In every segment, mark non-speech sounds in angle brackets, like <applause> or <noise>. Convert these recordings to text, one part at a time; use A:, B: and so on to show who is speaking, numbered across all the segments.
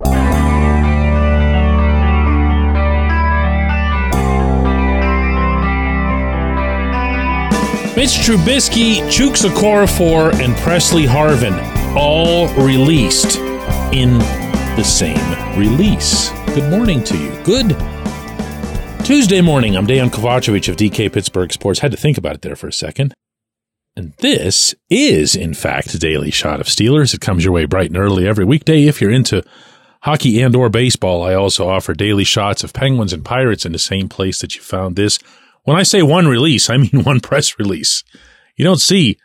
A: Mitch Trubisky, Chuks Okorafor, and Presley Harvin all released in the same release. Good morning to you. Good Tuesday morning. I'm Dejan Kovacevic of DK Pittsburgh Sports. Had to think about it there for a second. And this is, in fact, a daily shot of Steelers. It comes your way bright and early every weekday. If you're into hockey and or baseball, I also offer daily shots of Penguins and Pirates in the same place that you found this when I say one release, I mean <laughs> one press release. You don't see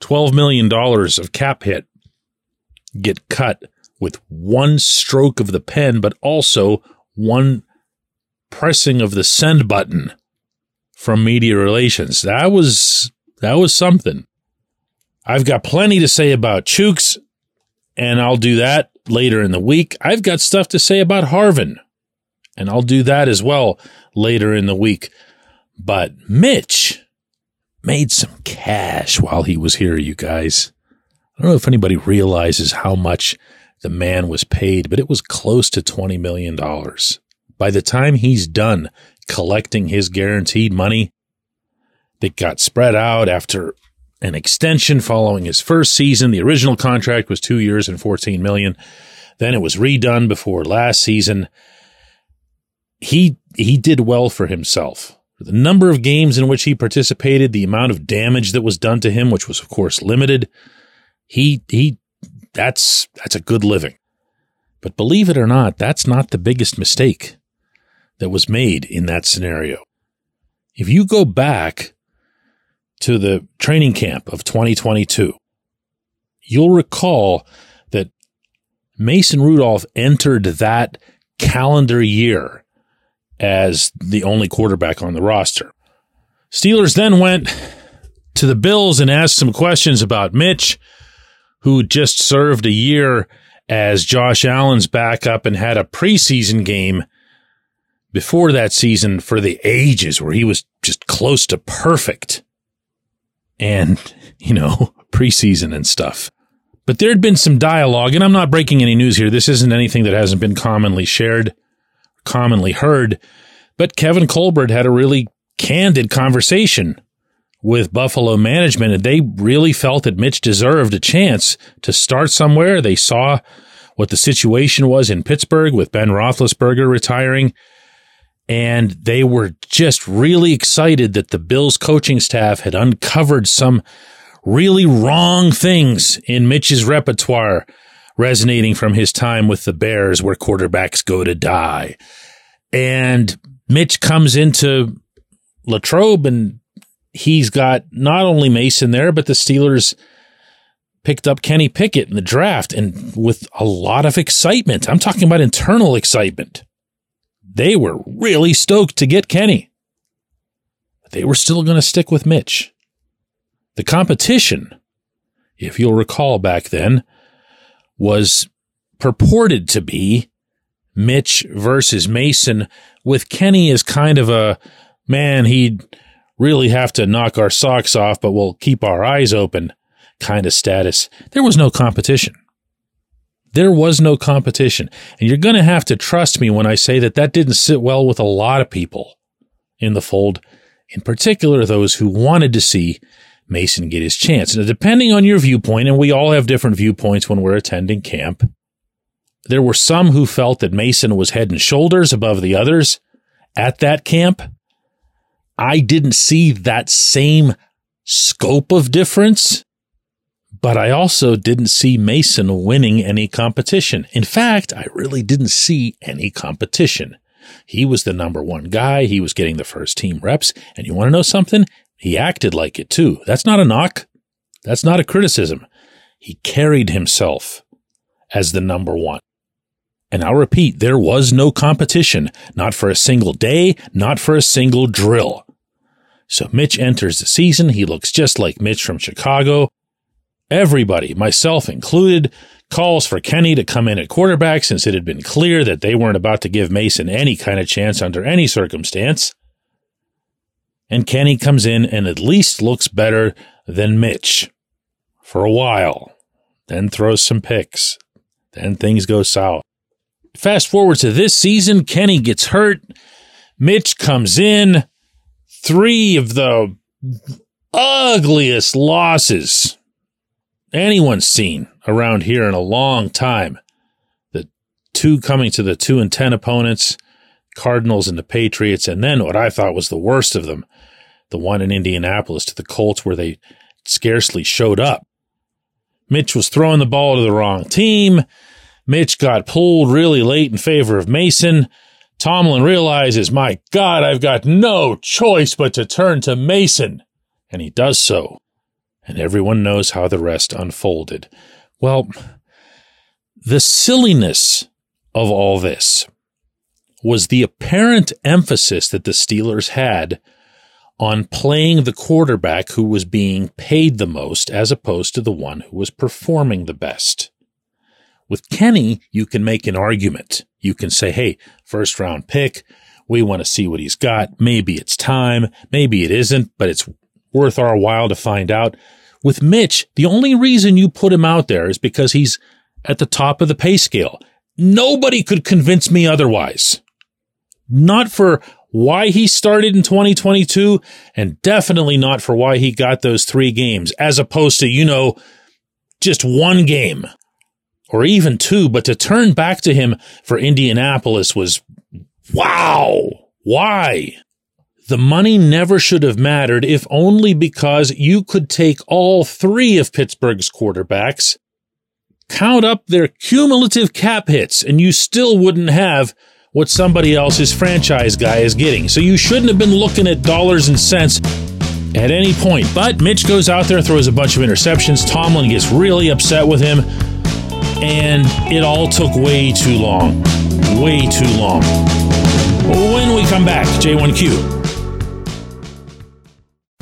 A: $12 million of cap hit get cut with one stroke of the pen, but also one pressing of the send button from media relations. That was, that was something. I've got plenty to say about Chuks, and I'll do that later in the week. I've got stuff to say about Harvin, and I'll do that as well later in the week. But Mitch made some cash while he was here, you guys. I don't know if anybody realizes how much the man was paid, but it was close to $20 million. By the time he's done collecting his guaranteed money that got spread out after an extension following his first season, the original contract was two years and 14 million. Then it was redone before last season. He, he did well for himself the number of games in which he participated, the amount of damage that was done to him, which was of course limited, he he that's that's a good living. But believe it or not, that's not the biggest mistake that was made in that scenario. If you go back to the training camp of 2022, you'll recall that Mason Rudolph entered that calendar year as the only quarterback on the roster. Steelers then went to the Bills and asked some questions about Mitch, who just served a year as Josh Allen's backup and had a preseason game before that season for the ages where he was just close to perfect. And, you know, <laughs> preseason and stuff. But there had been some dialogue, and I'm not breaking any news here. This isn't anything that hasn't been commonly shared commonly heard. But Kevin Colbert had a really candid conversation with Buffalo management, and they really felt that Mitch deserved a chance to start somewhere. They saw what the situation was in Pittsburgh with Ben Roethlisberger retiring, and they were just really excited that the Bills coaching staff had uncovered some really wrong things in Mitch's repertoire resonating from his time with the Bears where quarterbacks go to die. And Mitch comes into Latrobe and he's got not only Mason there, but the Steelers picked up Kenny Pickett in the draft and with a lot of excitement. I'm talking about internal excitement. They were really stoked to get Kenny. But they were still going to stick with Mitch. The competition, if you'll recall back then, was purported to be Mitch versus Mason with Kenny as kind of a man, he'd really have to knock our socks off, but we'll keep our eyes open kind of status. There was no competition. There was no competition. And you're going to have to trust me when I say that that didn't sit well with a lot of people in the fold, in particular those who wanted to see Mason get his chance. Now, depending on your viewpoint, and we all have different viewpoints when we're attending camp, there were some who felt that Mason was head and shoulders above the others at that camp. I didn't see that same scope of difference, but I also didn't see Mason winning any competition. In fact, I really didn't see any competition. He was the number one guy. He was getting the first team reps. And you want to know something? He acted like it too. That's not a knock. That's not a criticism. He carried himself as the number one. And I'll repeat, there was no competition, not for a single day, not for a single drill. So Mitch enters the season. He looks just like Mitch from Chicago. Everybody, myself included, calls for Kenny to come in at quarterback since it had been clear that they weren't about to give Mason any kind of chance under any circumstance. And Kenny comes in and at least looks better than Mitch for a while, then throws some picks. Then things go south. Fast forward to this season, Kenny gets hurt. Mitch comes in. Three of the ugliest losses anyone's seen around here in a long time. The two coming to the two and 10 opponents, Cardinals and the Patriots, and then what I thought was the worst of them, the one in Indianapolis to the Colts where they scarcely showed up. Mitch was throwing the ball to the wrong team. Mitch got pulled really late in favor of Mason. Tomlin realizes, my God, I've got no choice but to turn to Mason. And he does so. And everyone knows how the rest unfolded. Well, the silliness of all this was the apparent emphasis that the Steelers had on playing the quarterback who was being paid the most as opposed to the one who was performing the best. With Kenny, you can make an argument. You can say, hey, first round pick. We want to see what he's got. Maybe it's time. Maybe it isn't, but it's worth our while to find out. With Mitch, the only reason you put him out there is because he's at the top of the pay scale. Nobody could convince me otherwise. Not for why he started in 2022 and definitely not for why he got those three games as opposed to, you know, just one game or even two, but to turn back to him for Indianapolis was wow. Why? The money never should have mattered if only because you could take all three of Pittsburgh's quarterbacks, count up their cumulative cap hits, and you still wouldn't have what somebody else's franchise guy is getting. So you shouldn't have been looking at dollars and cents at any point. But Mitch goes out there, throws a bunch of interceptions. Tomlin gets really upset with him and it all took way too long. Way too long. When we come back, J1Q.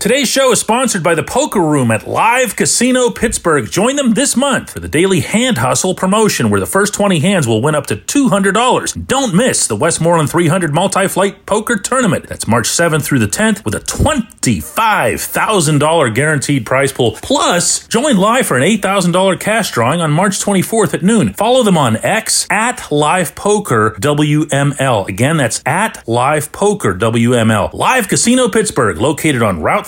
A: Today's show is sponsored by the Poker Room at Live Casino Pittsburgh. Join them this month for the daily hand hustle promotion where the first 20 hands will win up to $200. Don't miss the Westmoreland 300 multi flight poker tournament. That's March 7th through the 10th with a $25,000 guaranteed prize pool. Plus, join live for an $8,000 cash drawing on March 24th at noon. Follow them on X at Live Poker WML. Again, that's at Live Poker WML. Live Casino Pittsburgh, located on Route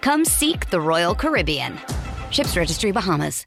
B: Come seek the Royal Caribbean. Ships Registry Bahamas.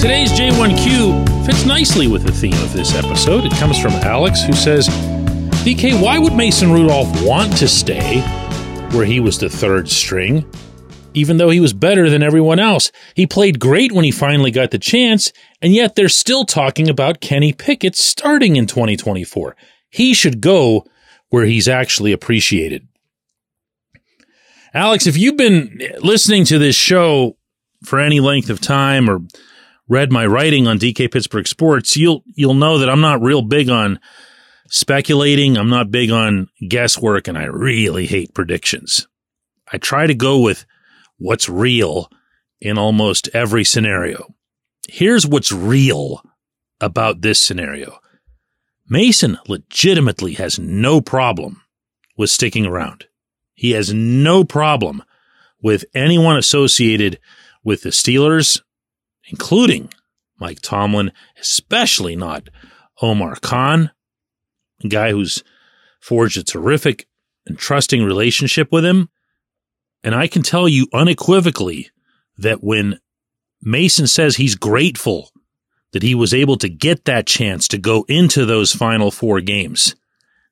A: Today's J1Q fits nicely with the theme of this episode. It comes from Alex, who says, DK, why would Mason Rudolph want to stay where he was the third string, even though he was better than everyone else? He played great when he finally got the chance, and yet they're still talking about Kenny Pickett starting in 2024. He should go where he's actually appreciated. Alex, if you've been listening to this show for any length of time or read my writing on DK Pittsburgh Sports, you'll you'll know that I'm not real big on speculating. I'm not big on guesswork, and I really hate predictions. I try to go with what's real in almost every scenario. Here's what's real about this scenario. Mason legitimately has no problem with sticking around. He has no problem with anyone associated with the Steelers including Mike Tomlin, especially not Omar Khan, a guy who's forged a terrific and trusting relationship with him. And I can tell you unequivocally that when Mason says he's grateful that he was able to get that chance to go into those final four games,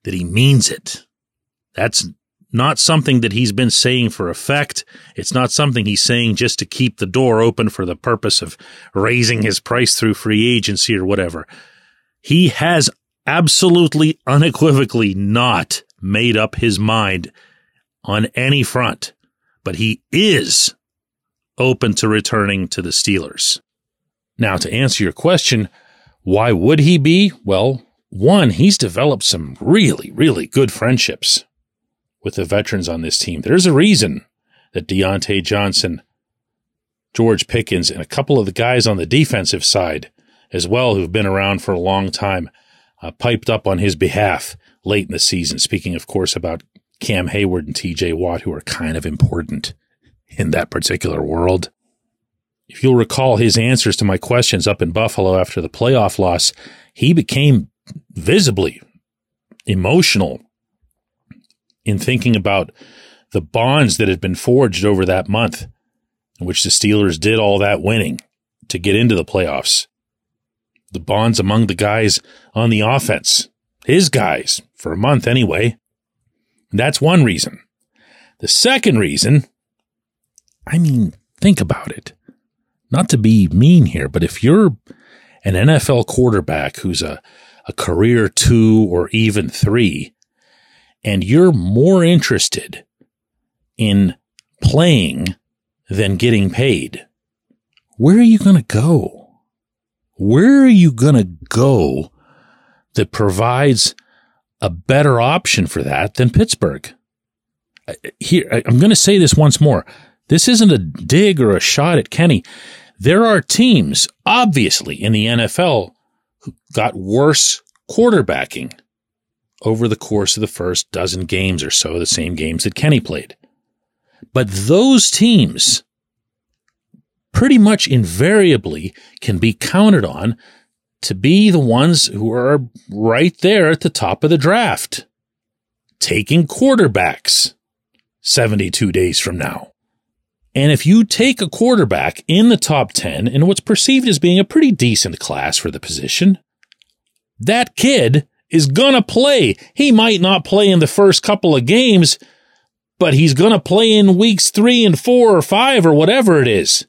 A: that he means it. That's not something that he's been saying for effect. It's not something he's saying just to keep the door open for the purpose of raising his price through free agency or whatever. He has absolutely unequivocally not made up his mind on any front, but he is open to returning to the Steelers. Now, to answer your question, why would he be? Well, one, he's developed some really, really good friendships with the veterans on this team. There's a reason that Diontae Johnson, George Pickens, and a couple of the guys on the defensive side as well, who've been around for a long time, uh, piped up on his behalf late in the season. Speaking, of course, about Cam Hayward and TJ Watt, who are kind of important in that particular world. If you'll recall his answers to my questions up in Buffalo after the playoff loss, he became visibly emotional in thinking about the bonds that had been forged over that month in which the Steelers did all that winning to get into the playoffs. The bonds among the guys on the offense, his guys, for a month anyway. That's one reason. The second reason, I mean, think about it. Not to be mean here, but if you're an NFL quarterback who's a, a career two or even three, and you're more interested in playing than getting paid, where are you going to go? Where are you going to go that provides a better option for that than Pittsburgh? Here, I'm going to say this once more. This isn't a dig or a shot at Kenny. There are teams, obviously, in the NFL who got worse quarterbacking over the course of the first dozen games or so, the same games that Kenny played. But those teams pretty much invariably can be counted on to be the ones who are right there at the top of the draft, taking quarterbacks 72 days from now. And if you take a quarterback in the top 10 in what's perceived as being a pretty decent class for the position, that kid is going to play. He might not play in the first couple of games, but he's going to play in weeks three and four or five or whatever it is.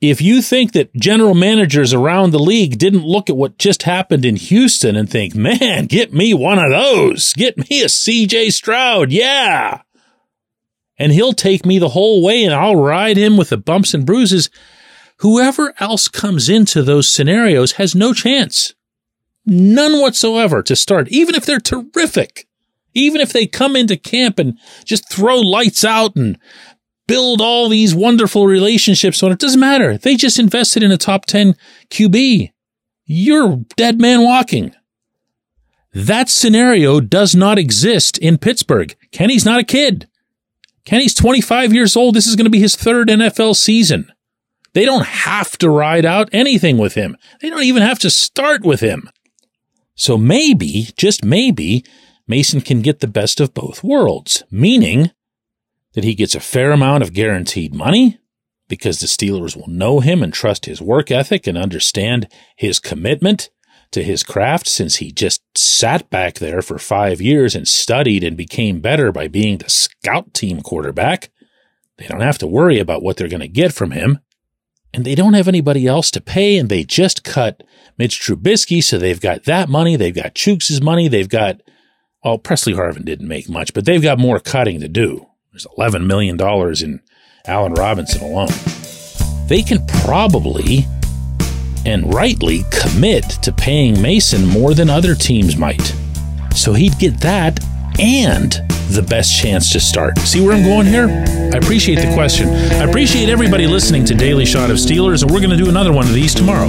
A: If you think that general managers around the league didn't look at what just happened in Houston and think, man, get me one of those, get me a CJ Stroud, yeah. And he'll take me the whole way and I'll ride him with the bumps and bruises. Whoever else comes into those scenarios has no chance. None whatsoever to start, even if they're terrific. Even if they come into camp and just throw lights out and build all these wonderful relationships on it, doesn't matter. They just invested in a top 10 QB. You're dead man walking. That scenario does not exist in Pittsburgh. Kenny's not a kid. Kenny's 25 years old. This is going to be his third NFL season. They don't have to ride out anything with him. They don't even have to start with him. So maybe, just maybe, Mason can get the best of both worlds, meaning that he gets a fair amount of guaranteed money because the Steelers will know him and trust his work ethic and understand his commitment to his craft since he just sat back there for five years and studied and became better by being the scout team quarterback. They don't have to worry about what they're going to get from him and they don't have anybody else to pay, and they just cut Mitch Trubisky, so they've got that money, they've got Chuks' money, they've got well, Presley Harvin didn't make much, but they've got more cutting to do. There's $11 million in Allen Robinson alone. They can probably and rightly commit to paying Mason more than other teams might. So he'd get that and the best chance to start. See where I'm going here? I appreciate the question. I appreciate everybody listening to Daily Shot of Steelers, and we're going to do another one of these tomorrow.